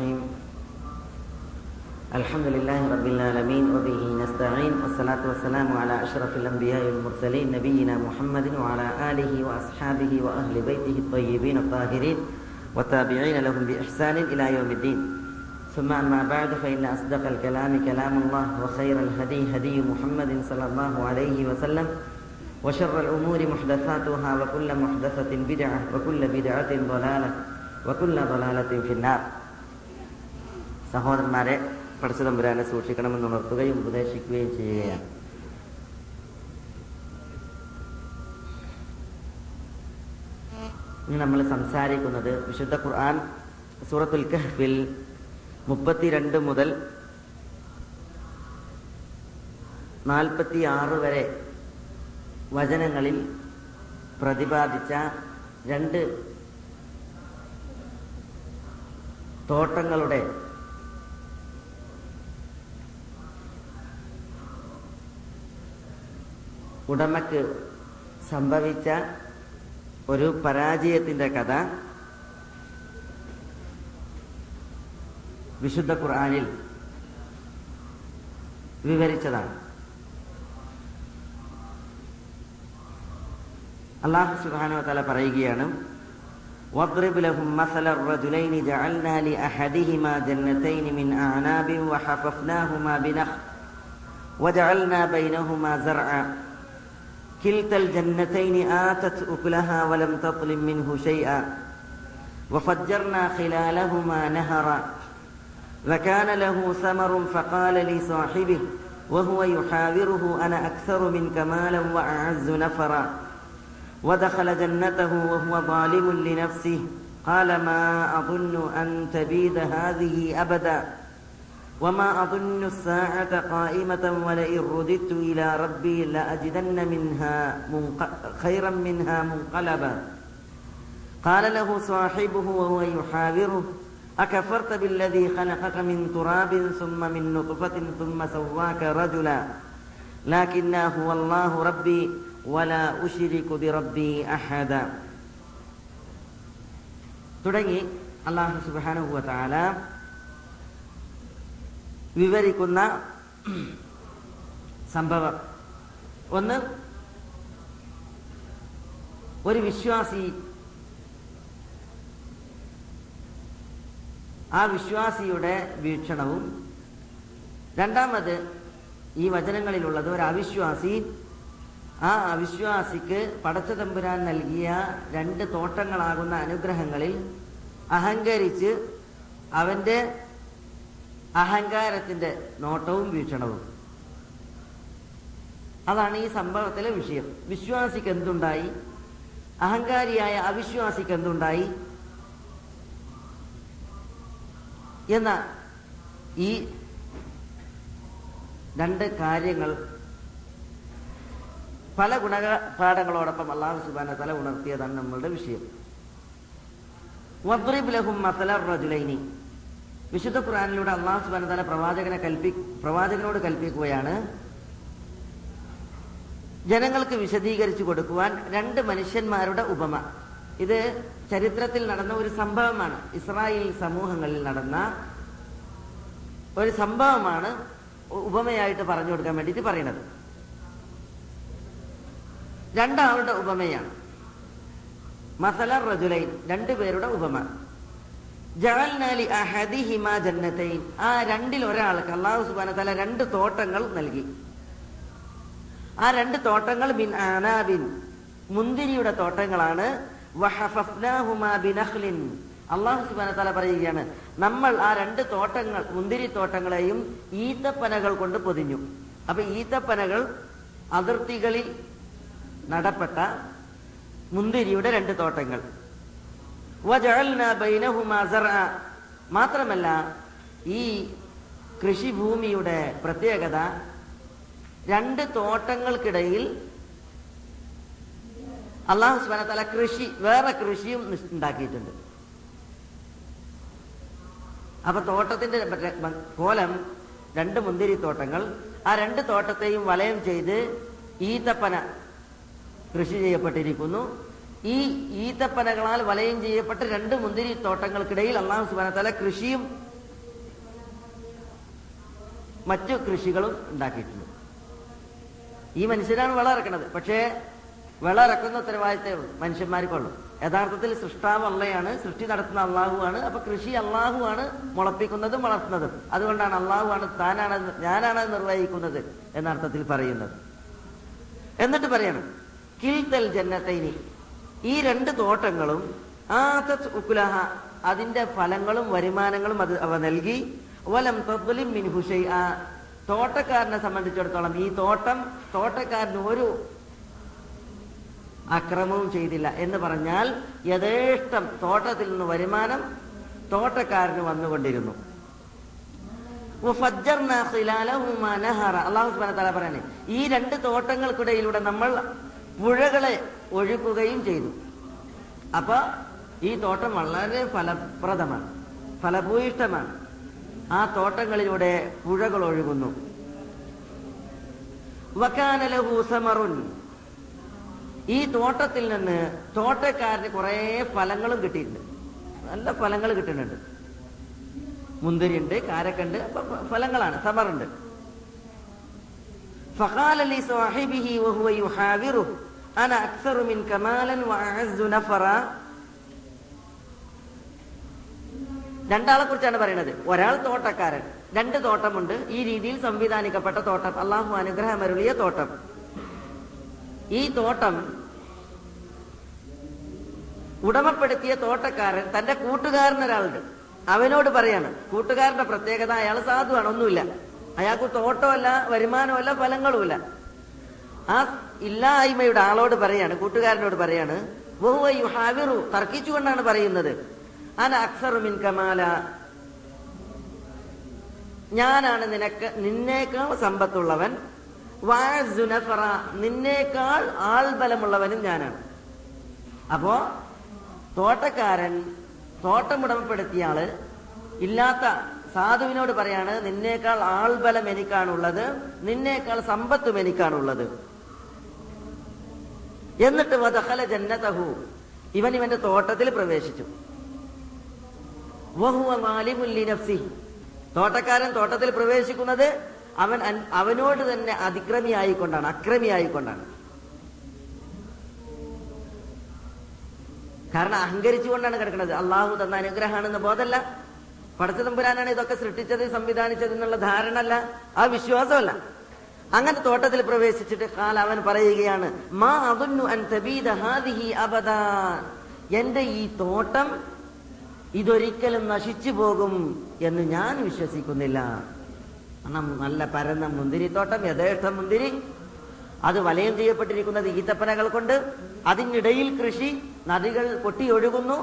الرحيم. الحمد لله رب العالمين وبه نستعين والصلاة والسلام على أشرف الأنبياء والمرسلين نبينا محمد وعلى آله وأصحابه وأهل بيته الطيبين الطاهرين والتابعين لهم بإحسان إلى يوم الدين. ثم أما بعد فإن أصدق الكلام كلام الله وخير الهدي هدي محمد صلى الله عليه وسلم وشر الأمور محدثاتها وكل محدثة بدعة وكل بدعة ضلالة وكل ضلالة في النار. സഹോദരന്മാരെ പഠിച്ചതമ്പുരാനെ സൂക്ഷിക്കണമെന്ന് ഉണർത്തുകയും ഉപദേശിക്കുകയും ചെയ്യുകയാണ്. ഇനി നമ്മൾ സംസാരിക്കുന്നത് വിശുദ്ധ ഖുർആൻ സൂറത്തുൽ കഹ്ഫിൽ മുപ്പത്തിരണ്ട് മുതൽ നാൽപ്പത്തി ആറ് വരെ വചനങ്ങളിൽ പ്രതിപാദിച്ച രണ്ട് തോട്ടങ്ങളുടെ ഉടമയ്ക്ക് സംഭവിച്ച ഒരു പരാജയത്തിന്റെ കഥ വിശുദ്ധ ഖുർആനിൽ വിവരിച്ചതാണ് അള്ളാഹു സുബ്ഹാനഹു വതആല പറയുകയാണ് واضرب لهم مثل الرجلين جعلنا لأحدهما جنتين من أعناب وحففناهما بنخل وجعلنا بينهما زرعا كلتا الجنتين آتت أكلها ولم تظلم منه شيئا. وفجرنا خلالهما نهرا. وكان له ثمر فقال لصاحبه وهو يحاوره أنا أكثر منك مالا وأعز نفرا. ودخل جنته وهو ظالم لنفسه. قال ما أظن أن تبيد هذه أبدا. وما أظن الساعة قائمة ولئن رددت إلى ربي لأجدن منها منق... خيرا منها منقلبا قال له صاحبه وهو يحاوره أكفرت بالذي خلقك من تراب ثم من نطفة ثم سواك رجلا لكن هو الله ربي ولا أشرك بربي أحدا തുടങ്ങി അള്ളാഹു സുബാനുഹുവ താല വിവരിക്കുന്ന സംഭവം. ഒന്ന് ഒരു വിശ്വാസി ആ വിശ്വാസിയുടെ വീക്ഷണവും. രണ്ടാമത് ഈ വചനങ്ങളിലുള്ളത് ഒരു അവിശ്വാസി ആ അവിശ്വാസിക്ക് പടച്ച തമ്പുരാൻ നൽകിയ രണ്ട് തോട്ടങ്ങളാകുന്ന അനുഗ്രഹങ്ങളിൽ അഹങ്കരിച്ച് അവന്റെ അഹങ്കാരത്തിന്റെ നോട്ടവും വീക്ഷണവും. അതാണ് ഈ സംഭവത്തിലെ വിഷയം. വിശ്വാസിക്ക് എന്തുണ്ടായി അഹങ്കാരിയായ അവിശ്വാസിക്ക് എന്തുണ്ടായി എന്ന ഈ രണ്ട് കാര്യങ്ങൾ പല ഗുണപാഠങ്ങളോടൊപ്പം അള്ളാഹു സുബാന തല ഉണർത്തിയതാണ് നമ്മളുടെ വിഷയം. വദ്രിബ് ലഹും മസലർ റജുലൈനി. വിശുദ്ധ ഖുറാനിലൂടെ അള്ളാഹു സുബാന തല പ്രവാചകനെ കൽപ്പി പ്രവാചകനോട് കൽപ്പിക്കുകയാണ്. ജനങ്ങൾക്ക് വിശദീകരിച്ചു കൊടുക്കുവാൻ രണ്ട് മനുഷ്യന്മാരുടെ ഉപമ. ഇത് ചരിത്രത്തിൽ നടന്ന ഒരു സംഭവമാണ്. ഇസ്രായേൽ സമൂഹങ്ങളിൽ നടന്ന ഒരു സംഭവമാണ് ഉപമയായിട്ട് പറഞ്ഞു കൊടുക്കാൻ വേണ്ടിയിട്ട് പറയുന്നത്. രണ്ടാളുടെ ഉപമയാണ്. മസല റജുലൈൻ രണ്ടുപേരുടെ ഉപമ. ജഅൽനാലി അഹദിഹിമ ജന്നതൈൻ. ആ രണ്ടിൽ ഒരാൾക്ക് അള്ളാഹു സുബാന തല രണ്ട് തോട്ടങ്ങൾ നൽകി. ആ രണ്ട് തോട്ടങ്ങൾ ബിൻ ആനാബിൻ മുന്തിരിയുടെ തോട്ടങ്ങളാണ്. അള്ളാഹു സുബാന തല പറയുകയാണ് നമ്മൾ ആ രണ്ട് തോട്ടങ്ങൾ മുന്തിരി തോട്ടങ്ങളെയും ഈത്തപ്പനകൾ കൊണ്ട് പൊതിഞ്ഞു. അപ്പൊ ഈത്തപ്പനകൾ അതിർത്തികളിൽ നടപ്പെട്ട മുന്തിരിയുടെ രണ്ട് തോട്ടങ്ങൾ. മാത്രമല്ല ഈ കൃഷിഭൂമിയുടെ പ്രത്യേകത രണ്ട് തോട്ടങ്ങൾക്കിടയിൽ അള്ളാഹു സ്മനത്തല കൃഷി വേറെ കൃഷിയും ഉണ്ടാക്കിയിട്ടുണ്ട്. അപ്പൊ തോട്ടത്തിന്റെ കോലം രണ്ട് മുന്തിരി തോട്ടങ്ങൾ ആ രണ്ട് തോട്ടത്തെയും വലയം ചെയ്ത് ഈത്തപ്പന കൃഷി ചെയ്യപ്പെട്ടിരിക്കുന്നു. ഈ ഈത്തപ്പനകളാൽ വലയം ചെയ്യപ്പെട്ട രണ്ട് മുന്തിരി തോട്ടങ്ങൾക്കിടയിൽ അള്ളാഹു സുബാന തല കൃഷിയും മറ്റു കൃഷികളും ഉണ്ടാക്കിയിട്ടുണ്ട്. ഈ മനുഷ്യരാണ് വിള ഇറക്കുന്നത് പക്ഷേ വിള ഇറക്കുന്ന ഉത്തരവാദിത്തേ ഉള്ളൂ. മനുഷ്യന്മാർക്കുള്ളൂ. യഥാർത്ഥത്തിൽ സൃഷ്ടാവ് അള്ളയാണ് സൃഷ്ടി നടത്തുന്ന അള്ളാഹുവാണ് അപ്പൊ കൃഷി അള്ളാഹുവാണ് മുളപ്പിക്കുന്നതും വളർത്തുന്നതും. അതുകൊണ്ടാണ് അള്ളാഹുവാണ് താനാണ് ഞാനാണ് നിർവഹിക്കുന്നത് എന്ന അർത്ഥത്തിൽ പറയുന്നത്. എന്നിട്ട് പറയണം തൽ ജന്നത്തൈനി ഈ രണ്ട് തോട്ടങ്ങളും ആതത് ഉക്കുലഹ അതിന്റെ ഫലങ്ങളും വരുമാനങ്ങളും അത് അവ നൽകി. വലം തദ്ലിം മിൻ ഹുഷൈ ആ തോട്ടക്കാരനെ സംബന്ധിച്ചിടത്തോളം ഈ തോട്ടം തോട്ടക്കാരന് ഒരു അക്രമവും ചെയ്തില്ല എന്ന് പറഞ്ഞാൽ യഥേഷ്ടം തോട്ടത്തിൽ നിന്ന് വരുമാനം തോട്ടക്കാരന് വന്നുകൊണ്ടിരുന്നു. അള്ളാഹു വ ഈ രണ്ട് തോട്ടങ്ങൾക്കിടയിലൂടെ നമ്മൾ പുഴകളെ ഒഴുക്കുകയും ചെയ്തു. അപ്പൊ ഈ തോട്ടം വളരെ ഫലപ്രദമാണ് ഫലഭൂയിഷ്ടമാണ് ആ തോട്ടങ്ങളിലൂടെ പുഴകൾ ഒഴുകുന്നു. വക്കാനലഹൂസമറുൻ ഈ തോട്ടത്തിൽ നിന്ന് തോട്ടക്കാരന് കുറേ ഫലങ്ങളും കിട്ടിയിട്ടുണ്ട്. നല്ല ഫലങ്ങൾ കിട്ടുന്നുണ്ട്. മുന്തിരിയുണ്ട് കാരക്കുണ്ട് ഫലങ്ങളാണ് സമറുണ്ട്. ഫഖാലി സാഹിബിഹി വഹുവ യുഹാവിറുഹു. അന അക്സറുമിൻ കമാലൻ നഫറ രണ്ടാളെ കുറിച്ചാണ് പറയുന്നത്. ഒരാൾ തോട്ടക്കാരൻ രണ്ട് തോട്ടമുണ്ട്. ഈ രീതിയിൽ സംവിധാനിക്കപ്പെട്ട തോട്ടം അള്ളാഹു അനുഗ്രഹമരുളിയ തോട്ടം. ഈ തോട്ടം ഉടമപ്പെടുത്തിയ തോട്ടക്കാരൻ തന്റെ കൂട്ടുകാരൻ ഒരാളുണ്ട് അവനോട് പറയാണ് കൂട്ടുകാരന്റെ പ്രത്യേകത അയാൾ സാധുവാണ് ഒന്നുമില്ല. അയാൾക്ക് തോട്ടമല്ല വരുമാനമല്ല ഫലങ്ങളുമില്ല. ആ ഇല്ലായ്മയുടെ ആളോട് പറയാണ് കൂട്ടുകാരനോട് പറയാണ് "വഹുവ യുഹാവിറു", തർക്കിച്ചുകൊണ്ടാണ് പറയുന്നത്. അന അക്സറു മിൻ കമാല. ഞാനാണ് നിനക്ക് നിന്നേക്കാൾ സമ്പത്തുള്ളവൻ. വഅസ്സു നഫറ, നിന്നേക്കാൾ ആൾബലമുള്ളവനും ഞാനാണ്. അപ്പോ തോട്ടക്കാരൻ തോട്ടമുടമപ്പെടുത്തിയ ആൾ ഇല്ലാത്ത സാധുവിനോട് പറയാണ് നിന്നേക്കാൾ ആൾബലം എനിക്കാണുള്ളത് നിന്നേക്കാൾ സമ്പത്തും എനിക്കാണുള്ളത്. എന്നിട്ട് വദഖല ജന്നതഹു. ഇവൻ ഇവന്റെ തോട്ടത്തിൽ പ്രവേശിച്ചു. തോട്ടക്കാരൻ തോട്ടത്തിൽ പ്രവേശിക്കുന്നത് അവൻ അവനോട് തന്നെ അതിക്രമിയായിക്കൊണ്ടാണ് അക്രമിയായിക്കൊണ്ടാണ്. കാരണം അഹങ്കരിച്ചുകൊണ്ടാണ് കിടക്കുന്നത്. അള്ളാഹു തന്ന അനുഗ്രഹമാണെന്ന് ബോധമല്ല. പടച്ചതമ്പുരാനാണ് ഇതൊക്കെ സൃഷ്ടിച്ചത് സംവിധാനിച്ചത് എന്നുള്ള ധാരണ അല്ല. ആ വിശ്വാസമല്ല. അങ്ങനെ തോട്ടത്തിൽ പ്രവേശിച്ചിട്ട് കാൽ അവൻ പറയുകയാണ് മാ അൻ തബീദ ഹാദിഹി എന്റെ ഈ തോട്ടം ഇതൊരിക്കലും നശിച്ചു പോകും എന്ന് ഞാൻ വിശ്വസിക്കുന്നില്ല. നല്ല പരന്ന മുന്തിരിത്തോട്ടം യഥേഷ്ടം മുന്തിരി. അത് വലയം ചെയ്യപ്പെട്ടിരിക്കുന്നത് ഈത്തപ്പനകൾ കൊണ്ട്. അതിനിടയിൽ കൃഷി നദികൾ പൊട്ടിയൊഴുകുന്നു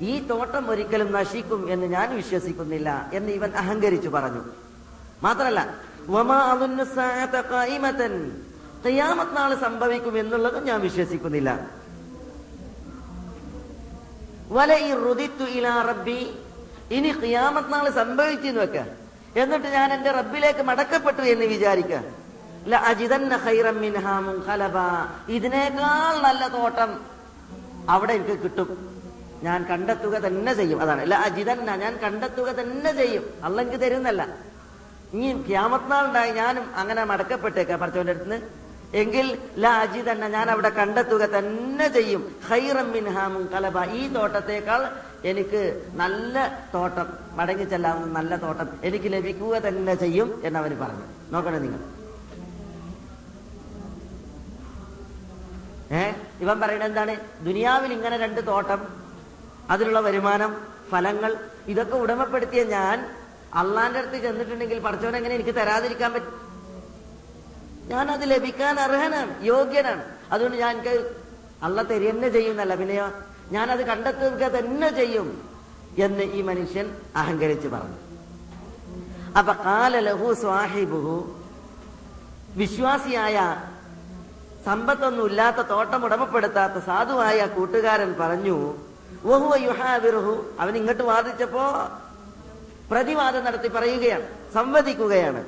ഈ തോട്ടം ഒരിക്കലും നശിക്കും എന്ന് ഞാൻ വിശ്വസിക്കുന്നില്ല എന്ന് ഇവൻ അഹങ്കരിച്ചു പറഞ്ഞു. മാത്രല്ല ഖിയാമത്ത് നാളെ സംഭവിക്കും എന്നുള്ളത് ഞാൻ വിശ്വസിക്കുന്നില്ല. വലഇ റുദിത്തു ഇലാ റബ്ബി. ഇനി ഖിയാമത്ത് നാളെ സംഭവിച്ചെന്ന് വെക്ക. എന്നിട്ട് ഞാൻ എന്റെ റബ്ബിലേക്ക് മടക്കപ്പെട്ടു എന്ന് വിചാരിക്ക. ഇതിനേക്കാൾ നല്ല തോട്ടം അവിടെ എനിക്ക് കിട്ടും. ഞാൻ കണ്ടെത്തുക തന്നെ ചെയ്യും. അതാണ്. അല്ല അജിതന്ന ഞാൻ കണ്ടെത്തുക തന്നെ ചെയ്യും. അല്ല എനിക്ക് തരുന്നല്ല. ഇനി ക്യാമത്നാളുണ്ടായി ഞാനും അങ്ങനെ മടക്കപ്പെട്ടേക്കാം പഠിച്ചവന്റെ അടുത്ത് എങ്കിൽ ലാജി തന്നെ ഞാൻ അവിടെ കണ്ടെത്തുക തന്നെ ചെയ്യും. ഹൈറമ്മിൻ ഹാമും കലബ ഈ തോട്ടത്തേക്കാൾ എനിക്ക് നല്ല തോട്ടം മടങ്ങി ചെല്ലാവുന്ന നല്ല തോട്ടം എനിക്ക് ലഭിക്കുക തന്നെ ചെയ്യും എന്ന് അവന് പറഞ്ഞു. നോക്കണേ നിങ്ങൾ. ഏ? ഇവൻ പറയുന്നത് എന്താണ്? ദുനിയാവിൽ ഇങ്ങനെ രണ്ട് തോട്ടം അതിലുള്ള വരുമാനം ഫലങ്ങൾ ഇതൊക്കെ ഉടമപ്പെടുത്തിയ ഞാൻ അള്ളാന്റെ അടുത്ത് ചെന്നിട്ടുണ്ടെങ്കിൽ പഠിച്ചവൻ എങ്ങനെ എനിക്ക് തരാതിരിക്കാൻ പറ്റും? ഞാൻ അത് ലഭിക്കാൻ അർഹനാണ് യോഗ്യനാണ്. അതുകൊണ്ട് ഞാൻ എനിക്ക് അള്ള തരിയെന്നെ ചെയ്യുന്നല്ല. പിന്നെയോ ഞാൻ അത് കണ്ടെത്തുക തന്നെ ചെയ്യും എന്ന് ഈ മനുഷ്യൻ അഹങ്കരിച്ച് പറഞ്ഞു. അപ്പൊ കാല ലഹു സ്വാഹിബുഹു. വിശ്വാസിയായ സമ്പത്തൊന്നും ഇല്ലാത്ത തോട്ടം ഉടമപ്പെടുത്താത്ത സാധുവായ കൂട്ടുകാരൻ പറഞ്ഞു അവൻ ഇങ്ങോട്ട് വാദിച്ചപ്പോ പ്രതിവാദം നടത്തി പറയുകയാണ് സംവദിക്കുകയാണ്.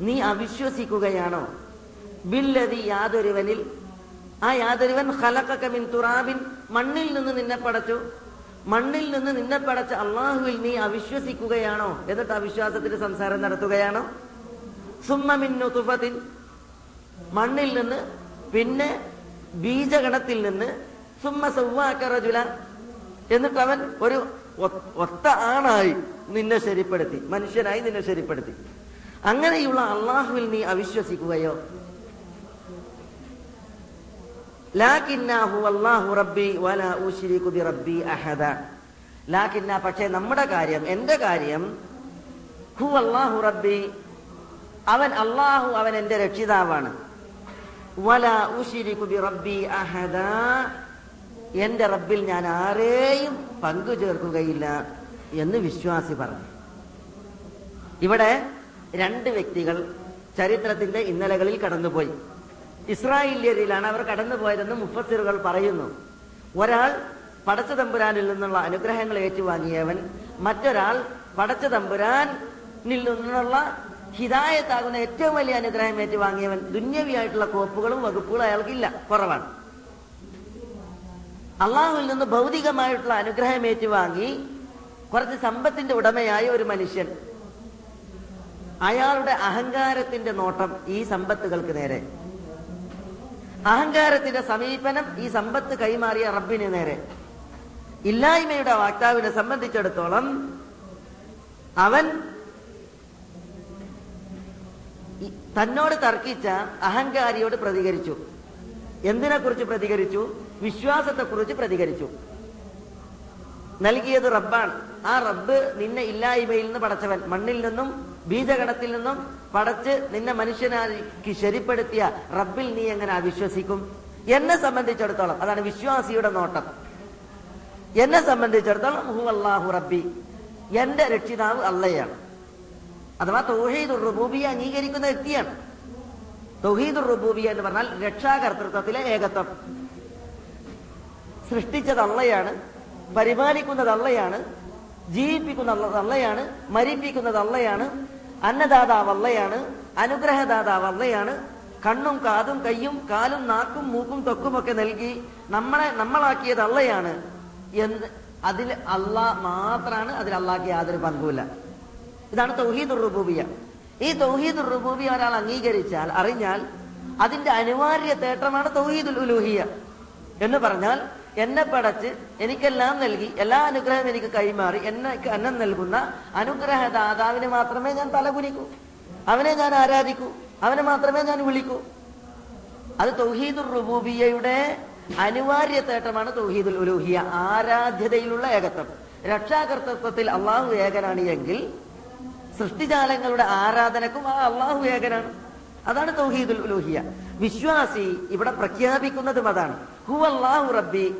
നീ അവിശ്വസിക്കുകയാണോ? ബില്ലതി യാതൊരുവനിൽ ആ യാതൊരുവൻ ഖലഖക മിൻ തുറാബിൻ മണ്ണിൽ നിന്ന് നിന്നെ പടച്ചു. മണ്ണിൽ നിന്ന് നിന്നെ പടച്ച അള്ളാഹുവിൽ നീ അവിശ്വസിക്കുകയാണോ? എന്നിട്ട് അവിശ്വാസത്തിന്റെ സംസാരം നടത്തുകയാണോ? സുമ്മമിൻ തുഫത്തിൻ മണ്ണിൽ നിന്ന് പിന്നെ ബീജഗണത്തിൽ നിന്ന് സുമ്മ സൗവാക്ക റജുല. എന്നിട്ട് അവൻ ഒരു ഒത്ത ആണായി നിന്നെ ശരിപ്പെടുത്തി മനുഷ്യനായി നിന്നെ ശരിപ്പെടുത്തി. അങ്ങനെയുള്ള അള്ളാഹുവിൽ നീ അവിശ്വസിക്കുകയോ? പക്ഷേ നമ്മുടെ കാര്യം എന്റെ കാര്യം ഹു അള്ളാഹു റബ്ബി അവൻ അള്ളാഹു അവൻ എന്റെ രക്ഷിതാവാണ്. വല ഉശിരിക്കു ബി റബ്ബി അഹദ. എന്റെ റബ്ബിൽ ഞാൻ ആരെയും പങ്കു ചേർക്കുകയില്ല എന്ന് വിശ്വാസി പറഞ്ഞു. ഇവിടെ രണ്ട് വ്യക്തികൾ ചരിത്രത്തിന്റെ ഇന്നലകളിൽ കടന്നുപോയി. ഇസ്രായേലിയരിലാണ് അവർ കടന്നുപോയതെന്ന് മുഫസ്സിറുകൾ പറയുന്നു. ഒരാൾ പടച്ച തമ്പുരാനിൽ നിന്നുള്ള അനുഗ്രഹങ്ങൾ ഏറ്റുവാങ്ങിയവൻ മറ്റൊരാൾ പടച്ച തമ്പുരാനിൽ നിന്നുള്ള ഹിതായത്താകുന്ന ഏറ്റവും വലിയ അനുഗ്രഹം ഏറ്റുവാങ്ങിയവൻ ദുന്യവിയായിട്ടുള്ള കോപ്പുകളും വകുപ്പുകളും അയാൾക്കില്ല. കുറവാണ്. അള്ളാഹുവിൽ നിന്ന് ഭൗതികമായിട്ടുള്ള അനുഗ്രഹം ഏറ്റുവാങ്ങി കുറച്ച് സമ്പത്തിന്റെ ഉടമയായ ഒരു മനുഷ്യൻ. അയാളുടെ അഹങ്കാരത്തിന്റെ നോട്ടം ഈ സമ്പത്തുകൾക്ക് നേരെ. അഹങ്കാരത്തിന്റെ സമീപനം ഈ സമ്പത്ത് കൈമാറിയ റബ്ബിന് നേരെ. ഇല്ലായ്മയുടെ വാക്താവിനെ സംബന്ധിച്ചിടത്തോളം അവൻ ഈ തന്നോട് തർക്കിച്ച അഹങ്കാരിയോട് പ്രതികരിച്ചു. എന്തിനെ കുറിച്ച് പ്രതികരിച്ചു? വിശ്വാസത്തെ കുറിച്ച് പ്രതികരിച്ചു. നൽകിയത് റബ്ബാണ്. ആ റബ്ബ് നിന്നെ ഇല്ലായ്മയിൽ നിന്ന് പടച്ചവൻ മണ്ണിൽ നിന്നും ബീജഗണത്തിൽ നിന്നും പടച്ച് നിന്നെ മനുഷ്യനാക്കി ശരിപ്പെടുത്തിയ റബ്ബിൽ നീ എങ്ങനെ അവിശ്വസിക്കും? എന്നെ സംബന്ധിച്ചിടത്തോളം അതാണ് വിശ്വാസിയുടെ നോട്ടം. എന്നെ സംബന്ധിച്ചിടത്തോളം ഹു അള്ളാഹു റബ്ബി എന്റെ രക്ഷിതാവ് അള്ളയാണ്. അഥവാ തൗഹീദുർ റുബൂബിയ അംഗീകരിക്കുന്ന വ്യക്തിയാണ്. തൗഹീദുർ റുബൂബിയ എന്ന് പറഞ്ഞാൽ രക്ഷാകർത്തൃത്വത്തിലെ ഏകത്വം. സൃഷ്ടിച്ചത് അള്ളയാണ് പരിപാലിക്കുന്നത് അള്ളയാണ് ജീവിപ്പിക്കുന്ന അള്ളയാണ് മരിപ്പിക്കുന്നത് അള്ളയാണ് അന്നദാതാവ് അള്ളയാണ് അനുഗ്രഹദാതാവ് അള്ളയാണ് കണ്ണും കാതും കയ്യും കാലും നാക്കും മൂക്കും തൊക്കുമൊക്കെ നൽകി നമ്മളെ നമ്മളാക്കിയത് അള്ളയാണ് എന്ന് അതിൽ അള്ളാ മാത്രമാണ് അതിൽ അള്ളാഹ്ക്ക് യാതൊരു പങ്കുമില്ല. ഇതാണ് തൗഹീദുർ റുബൂബിയ ഈ തൗഹീദുർ റുബൂബിയ ഒരാൾ അംഗീകരിച്ചാൽ അറിഞ്ഞാൽ അതിന്റെ അനിവാര്യ തേട്ടമാണ് തൗഹീദുൽ ഉലൂഹിയ എന്ന് പറഞ്ഞാൽ എന്നെ പടച്ച് എനിക്കെല്ലാം നൽകി എല്ലാ അനുഗ്രഹം എനിക്ക് കൈമാറി എന്നെ അന്നം നൽകുന്ന അനുഗ്രഹദാതാവിനെ മാത്രമേ ഞാൻ തലകുനിക്കൂ. അവനെ ഞാൻ ആരാധിക്കൂ. അവനെ മാത്രമേ ഞാൻ വിളിക്കൂ. അത് തൗഹീദുർ റുബൂബിയയുടെ അനിവാര്യ തേട്ടമാണ് തൗഹീദുൽ ഉലൂഹിയ ആരാധ്യതയിലുള്ള ഏകത്വം. രക്ഷാകർത്തത്വത്തിൽ അള്ളാഹു ഏകനാണ് എങ്കിൽ സൃഷ്ടിജാലങ്ങളുടെ ആരാധനക്കും ആ അള്ളാഹു ഏകനാണ്. അതാണ് തൗഹീദുൽ ഉലൂഹിയ. വിശ്വാസി ഇവിടെ പ്രഖ്യാപിക്കുന്നതും അതാണ്. ഹു അള്ളാഹു റബ്ബി.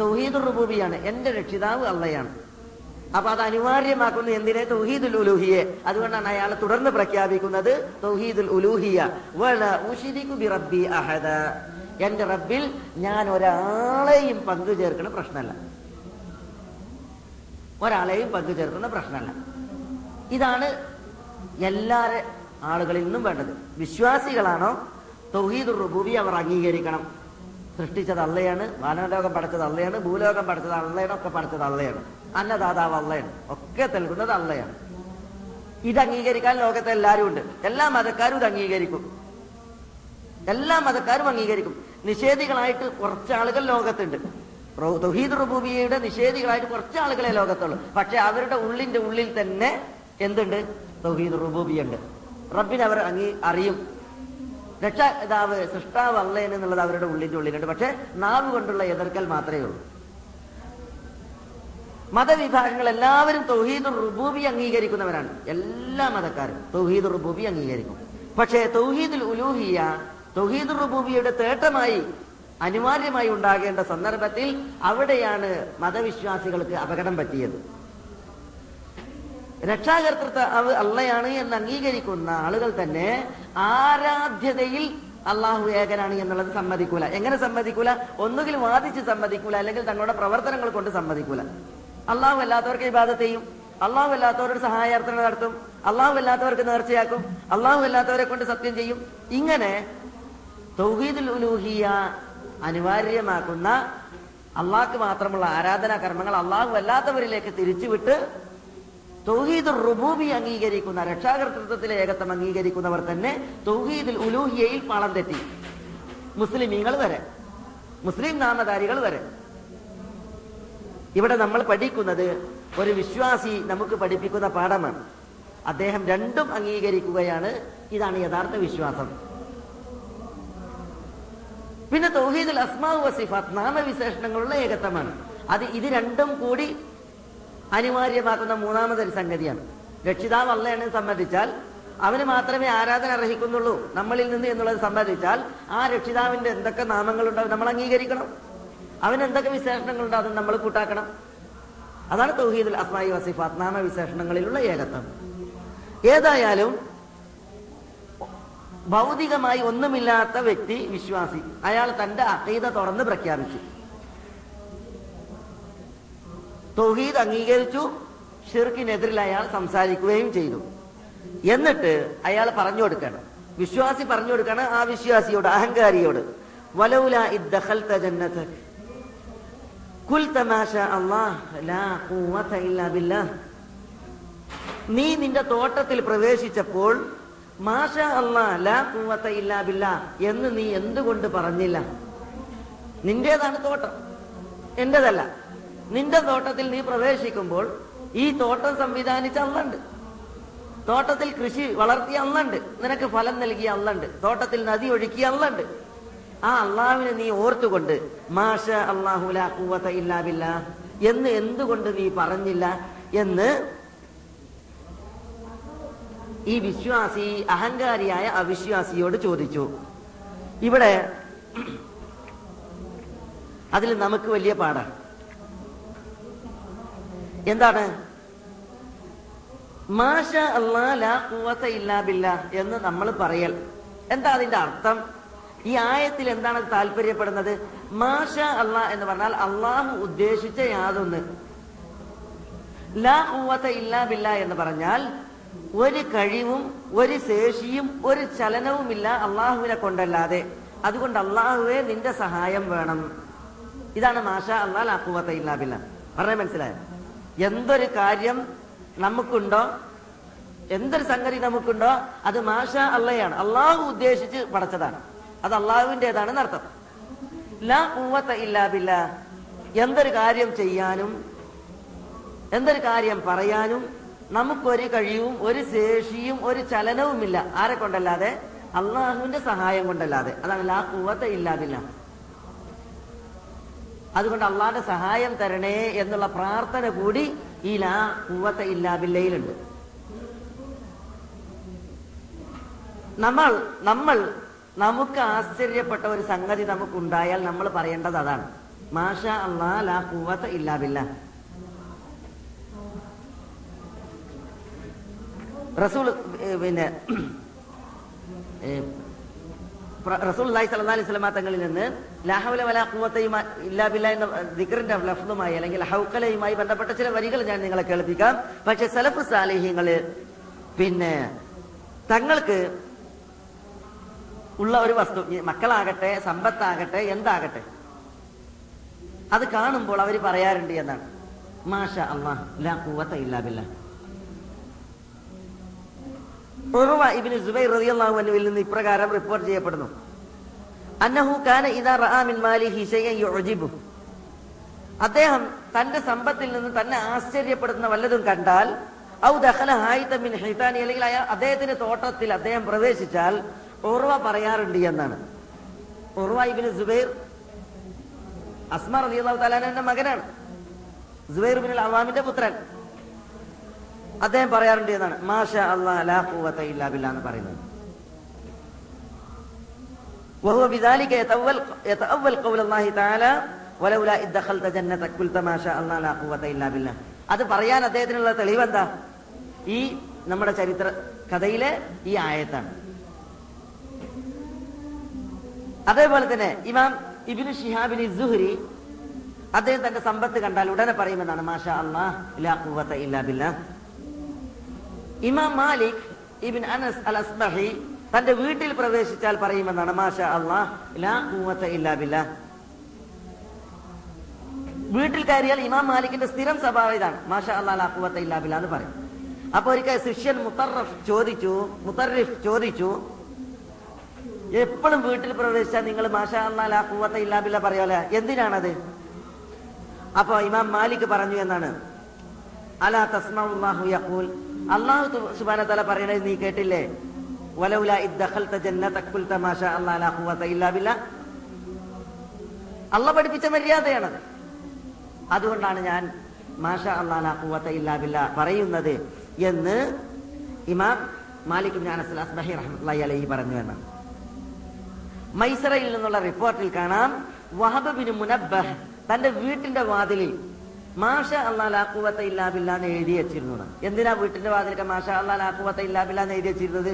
തൗഹീദുൽ റുബൂബിയാണ്. എന്റെ രക്ഷിതാവ് അള്ളയാണ്. അപ്പൊ അത് അനിവാര്യമാക്കുന്നത് എന്തിനെ? തൗഹീദുൽ ഉലൂഹിയെ. അതുകൊണ്ടാണ് അയാൾ തുടർന്ന് പ്രഖ്യാപിക്കുന്നത് തൗഹീദുൽ ഉലൂഹിയ. ബി റബ്ബി അഹദ. എന്റെ റബ്ബിൽ ഞാൻ ഒരാളെയും പങ്കു ചേർക്കുന്ന പ്രശ്നമല്ല. ഒരാളെയും പങ്കു ചേർക്കുന്ന പ്രശ്നമല്ല. ഇതാണ് എല്ലാ ആളുകളിൽ നിന്നും വേണ്ടത്. വിശ്വാസികളാണോ? തൗഹീദുർ റുബൂബി അവർ അംഗീകരിക്കണം. സൃഷ്ടിച്ചത് അള്ളയാണ് വാനലോകം പഠിച്ചത് അള്ളയാണ് ഭൂലോകം പഠിച്ചത് അള്ളയാണ് ഒക്കെ പഠിച്ചത് അള്ളയാണ് അന്നദാതാവ് അള്ളയാണ് ഒക്കെ നൽകുന്നത് അള്ളയാണ്. ഇത് അംഗീകരിക്കാൻ ലോകത്തെ എല്ലാവരും ഉണ്ട്. എല്ലാ മതക്കാരും ഇത് അംഗീകരിക്കും. എല്ലാ മതക്കാരും അംഗീകരിക്കും. നിഷേധികളായിട്ട് കുറച്ച് ആളുകൾ ലോകത്തുണ്ട്. തൊഹീദ് തൗഹീദ് റുബൂബിയയുടെ നിഷേധികളായിട്ട് കുറച്ച് ആളുകളെ ലോകത്തുള്ളൂ. പക്ഷെ അവരുടെ ഉള്ളിന്റെ ഉള്ളിൽ തന്നെ എന്തുണ്ട്? തൗഹീദ് റുബൂബിയുണ്ട്. റബ്ബിനെ അവർ അങ്ങി അറിയും. രക്ഷ ഇതാവ് സൃഷ്ടാവ് അള്ളേൻ എന്നുള്ളത് അവരുടെ ഉള്ളിന്റെ ഉള്ളിലുണ്ട്. പക്ഷെ നാവ് കൊണ്ടുള്ള എതിർക്കൽ മാത്രമേ ഉള്ളൂ. മതവിഭാഗങ്ങൾ എല്ലാവരും തൗഹീദ് റുബൂബി അംഗീകരിക്കുന്നവരാണ്. എല്ലാ മതക്കാരും തൗഹീദ് റുബൂബി അംഗീകരിക്കും. പക്ഷേ തൗഹീദുൽ ഉലൂഹിയ തൗഹീദ് റുബൂബിയുടെ തേട്ടമായി അനിവാര്യമായി ഉണ്ടാകേണ്ട സന്ദർഭത്തിൽ അവിടെയാണ് മതവിശ്വാസികൾക്ക് അപകടം പറ്റിയത്. രക്ഷാകർത്തൃത്വ അള്ളയാണ് എന്ന് അംഗീകരിക്കുന്ന ആളുകൾ തന്നെ ആരാധ്യതയിൽ അള്ളാഹു ഏകനാണ് എന്നുള്ളത് സമ്മതിക്കൂല. എങ്ങനെ സമ്മതിക്കൂല? ഒന്നുകിൽ വാദിച്ച് സമ്മതിക്കൂല അല്ലെങ്കിൽ തങ്ങളുടെ പ്രവർത്തനങ്ങൾ കൊണ്ട് സമ്മതിക്കൂല. അള്ളാഹു അല്ലാത്തവർക്ക് ഇബാദത്ത് ചെയ്യും. അള്ളാഹു അല്ലാത്തവരോട് സഹായാർത്ഥന നടത്തും. അള്ളാഹു അല്ലാത്തവർക്ക് നേർച്ചയാക്കും. അള്ളാഹു അല്ലാത്തവരെ കൊണ്ട് സത്യം ചെയ്യും. ഇങ്ങനെ തൗഹീദുൽ ഉലൂഹിയ അനിവാര്യമാക്കുന്ന അള്ളാഹ്ക്ക് മാത്രമുള്ള ആരാധനാ കർമ്മങ്ങൾ അള്ളാഹു അല്ലാത്തവരിലേക്ക് തിരിച്ചുവിട്ട് തൗഹീദുൽ റുബൂബി അംഗീകരിക്കുന്ന രക്ഷാകർതൃത്വത്തിലെ ഏകത്വം അംഗീകരിക്കുന്നവർ തന്നെ തൗഹീദുൽ ഉലൂഹിയയിൽ പാളം തെറ്റി. മുസ്ലിമീങ്ങൾ വരെ മുസ്ലിം നാമധാരികൾ വരെ. ഇവിടെ നമ്മൾ പഠിക്കുന്നത് ഒരു വിശ്വാസി നമുക്ക് പഠിപ്പിക്കുന്ന പാഠമാണ്. അദ്ദേഹം രണ്ടും അംഗീകരിക്കുകയാണ്. ഇതാണ് യഥാർത്ഥ വിശ്വാസം. പിന്നെ തൗഹീദുൽ അസ്മാ വസിഫാത്ത് നാമവിശേഷണങ്ങളുള്ള ഏകത്വമാണ്. അത് ഇത് രണ്ടും കൂടി അനിവാര്യമാക്കുന്ന മൂന്നാമതൊരു സംഗതിയാണ്. രക്ഷിതാവ് അള്ളയാണ് സംബന്ധിച്ചാൽ അവന് മാത്രമേ ആരാധന അർഹിക്കുന്നുള്ളൂ. നമ്മളിൽ നിന്ന് എന്നുള്ളത് സംബന്ധിച്ചാൽ ആ രക്ഷിതാവിന്റെ എന്തൊക്കെ നാമങ്ങളുണ്ടാവും നമ്മൾ അംഗീകരിക്കണം. അവന് എന്തൊക്കെ വിശേഷണങ്ങളുണ്ടോ അത് നമ്മൾ കൂട്ടാക്കണം. അതാണ് തൗഹീദുൽ അസ്മായി വസിഫാത്ത് നാമവിശേഷണങ്ങളിലുള്ള ഏകത്വം. ഏതായാലും ഭൗതികമായി ഒന്നുമില്ലാത്ത വ്യക്തി വിശ്വാസി. അയാൾ തന്റെ അക്കീത തുറന്ന് പ്രഖ്യാപിച്ചു. തൗഹീദ് അംഗീകരിച്ചു ഷിർക്കിനെതിരിൽ അയാൾ സംസാരിക്കുകയും ചെയ്തു. എന്നിട്ട് അയാൾ പറഞ്ഞു കൊടുക്കണം. വിശ്വാസി പറഞ്ഞു കൊടുക്കണം ആ വിശ്വാസിയോട് അഹങ്കാരിയോട്. വലൗല കുൽ ഷാ അല്ലാഹ് ലാ ഖുവത ഇല്ലാ ബില്ലാഹ്. നീ നിന്റെ തോട്ടത്തിൽ പ്രവേശിച്ചപ്പോൾ മാഷ അല്ലാ ലാ ഖുവത ഇല്ലാ ബില്ലാഹ് എന്ന് നീ എന്തുകൊണ്ട് പറഞ്ഞില്ല? നിന്റേതാണ് തോട്ടം. എന്റേതല്ല. നിന്റെ തോട്ടത്തിൽ നീ പ്രവേശിക്കുമ്പോൾ ഈ തോട്ടം സംവിധാനിച്ച അന്നുണ്ട് തോട്ടത്തിൽ കൃഷി വളർത്തിയ അന്നുണ്ട് നിനക്ക് ഫലം നൽകിയ അന്നുണ്ട് തോട്ടത്തിൽ നദി ഒഴുക്കിയ അന്നുണ്ട് ആ അള്ളാവിനെ നീ ഓർത്തുകൊണ്ട് മാഷ അള്ളാഹു ലാ ഖുവത ഇല്ലാ ബില്ലാ എന്ന് എന്തുകൊണ്ട് നീ പറഞ്ഞില്ല എന്ന് ഈ വിശ്വാസി അഹങ്കാരിയായ അവിശ്വാസിയോട് ചോദിച്ചു. ഇവിടെ അതിൽ നമുക്ക് വലിയ പാടാണ്. എന്താണ്? മാഷ ഖുവത ഇല്ലാ ബില്ലാ എന്ന് നമ്മൾ പറയൽ. എന്താ അതിന്റെ അർത്ഥം? ഈ ആയത്തിൽ എന്താണ് താല്പര്യപ്പെടുന്നത്? മാഷ അല്ലാ എന്ന് പറഞ്ഞാൽ അള്ളാഹു ഉദ്ദേശിച്ച യാതൊന്ന്. ലാ ഖുവത ഇല്ലാ ബില്ലാ എന്ന് പറഞ്ഞാൽ ഒരു കഴിവും ഒരു ശേഷിയും ഒരു ചലനവുമില്ല അള്ളാഹുവിനെ കൊണ്ടല്ലാതെ. അതുകൊണ്ട് അള്ളാഹുവെ നിന്റെ സഹായം വേണം. ഇതാണ് മാഷ അള്ളാഹ് ലാ ഖുവത ഇല്ലാ ബില്ലാ. പറഞ്ഞ മനസ്സിലായോ? എന്തൊരു കാര്യം നമുക്കുണ്ടോ? എന്തൊരു സംഗതി നമുക്കുണ്ടോ? അത് മാഷ അള്ളയാണ്. അള്ളാഹു ഉദ്ദേശിച്ച് പടച്ചതാണ്. അത് അള്ളാഹുവിന്റെതാണ് അർത്ഥം ലാ കൂവത്ത ഇല്ലാ ബില്ല എന്തൊരു കാര്യം ചെയ്യാനും എന്തൊരു കാര്യം പറയാനും നമുക്കൊരു കഴിവും ഒരു ശേഷിയും ഒരു ചലനവുമില്ല. ആരെ കൊണ്ടല്ലാതെ? അള്ളാഹുവിന്റെ സഹായം കൊണ്ടല്ലാതെ. അതാണ് ലാ കൂവത്ത ഇല്ലാ ബില്ല അതുകൊണ്ട് അള്ളാന്റെ സഹായം തരണേ എന്നുള്ള പ്രാർത്ഥന കൂടി ഈ ലാ കൂവത്ത ഇല്ലാ ബില്ലയിലുണ്ട്. നമ്മൾ നമ്മൾ നമുക്ക് ആശ്ചര്യപ്പെട്ട ഒരു സംഗതി നമുക്കുണ്ടായാൽ നമ്മൾ പറയേണ്ടത് അതാണ്. മാഷ അള്ളാ ലാ കൂവത്ത ഇല്ലാ ബില്ല. റസൂൽ പിന്നെ റസൂൽ അള്ളാഹി സ്വലാ അലൈഹി വസല്ലമ തങ്ങളിൽ നിന്ന് ലാഹവല വല കൂവത്തയുമായി ഇല്ലാബില്ല എന്ന ദിഗറിന്റെ ലഫ്ലുമായി അല്ലെങ്കിൽ ഹൗക്കലയുമായി ബന്ധപ്പെട്ട ചില വരികൾ ഞാൻ നിങ്ങളെ കേൾപ്പിക്കാം. പക്ഷെ സലഫ് സാലിഹ്യങ്ങൾ പിന്നെ തങ്ങൾക്ക് ഉള്ള ഒരു വസ്തു മക്കളാകട്ടെ സമ്പത്താകട്ടെ എന്താകട്ടെ അത് കാണുമ്പോൾ അവർ പറയാറുണ്ട് എന്നാണ്. മാഷ അള്ളാഹ് ലാ കൂവത്ത ഇല്ലാബില്ല ഇബിന് സുബൈർ അൻഹുവിൽ നിന്ന് ഇപ്രകാരം റിപ്പോർട്ട് ചെയ്യപ്പെടുന്നു. അന്നഹു കാന ഇദാ റആ മിൻ മാലിഹി യുഅജിബു. അദ്ദേഹം തന്റെ സമ്പത്തിൽ നിന്ന് തന്നെ ആശ്ചര്യപ്പെടുത്തുന്ന വല്ലതും കണ്ടാൽ ഔ ദഹല ഹായിത മിൻ ഹൈതാനി അല്ലെങ്കിൽ അയാൾ അദ്ദേഹത്തിന്റെ തോട്ടത്തിൽ അദ്ദേഹം പ്രവേശിച്ചാൽ ഉർവ പറയാറുണ്ട് എന്നാണ്. ഉർവ ഇബ്നു സുബൈർ അസ്മ റളിയല്ലാഹു തആലാന്റെ മകനാണ്. സുബൈർ ബിൻ അവാമിന്റെ പുത്രൻ. അദ്ദേഹം പറയാറുണ്ട് എന്നാണ് മാഷ അള്ളാഹ് ഇല്ലാ ബില്ലാ എന്ന് പറയുന്നത്. وهو بذلك يتأول يتأول قول الله تعالى ولولا إذ دخلت جنتك قلت ما شاء الله لا قوة إلا بالله അത് പറയാൻ അദ്ദേഹത്തിനുള്ള തെളിവ് എന്താ ഈ നമ്മുടെ ചരിത്ര കഥയിലെ ഈ ആയത്താണ് അതേപോലെ തന്നെ ഇമാം ഇബിന് ഷിഹാബിന് സുഹരി അദ്ദേഹം തന്റെ സമ്പത്ത് കണ്ടാൽ ഉടനെ പറയുമെന്നാണ് മാഷ അള്ളാഹ് ലാ ഖുവത ഇല്ലാ ബില്ലാ ഇമാം മാലിക് ഇബിൻ അനസ് അൽ അസ്ബഹി തന്റെ വീട്ടിൽ പ്രവേശിച്ചാൽ പറയുമെന്നാണ്. മാഷ അള്ളാഹ് വീട്ടിൽ കയറിയാൽ ഇമാം മാലിക്കിന്റെ സ്ഥിരം സ്വഭാവം ഇതാണ്. മാഷ അള്ളാഹ് അക്കുവത്ത ഇല്ലാബില്ല എന്ന് പറയും. അപ്പൊ ഒരിക്കൽ ശിഷ്യൻ മുത്തറഫ് ചോദിച്ചു മുത്തറിഫ് ചോദിച്ചു എപ്പോഴും വീട്ടിൽ പ്രവേശിച്ചാൽ നിങ്ങൾ മാഷ അള്ളാഹ് അക്കുവത്ത ഇല്ലാബില്ല പറയാലെ എന്തിനാണത്? അപ്പൊ ഇമാം മാലിക് പറഞ്ഞു എന്നാണ്. അലാ തസ്മാഹു യഖൂൽ. അള്ളാഹു സുബാന തല പറയണത് നീ കേട്ടില്ലേ? വലൗല ഇദ്ദഖൽത ജന്നതക കുൽത മാഷാ അല്ലാഹ ലാ ഖുവത ഇല്ലാ ബില്ലാ അള്ളാഹ് പഠിപ്പിച്ച മര്യാദയാണത് അതുകൊണ്ടാണ് ഞാൻ മാഷാ ഇല്ലാ ബില്ലാ പറയുന്നത് എന്ന് ഇമാം മാലിക് അസ്ബഹി റഹ്മത്തുള്ളാഹി അലൈഹി പറഞ്ഞു എന്നാണ്. മൈസറയിൽ നിന്നുള്ള റിപ്പോർട്ടിൽ കാണാം വഹബ് ബിൻ മുനബ്ബഹ് തന്റെ വീട്ടിന്റെ വാതിലിൽ മാഷ ഇല്ലാ ഇല്ലാബില്ല എന്ന് എഴുതി വെച്ചിരുന്നു എന്തിനാ വീട്ടിന്റെ വാതിലൊക്കെ മാഷ അള്ളാഹുവത്ത ഇല്ലാബില്ല എന്ന് എഴുതി വെച്ചിരുന്നത്?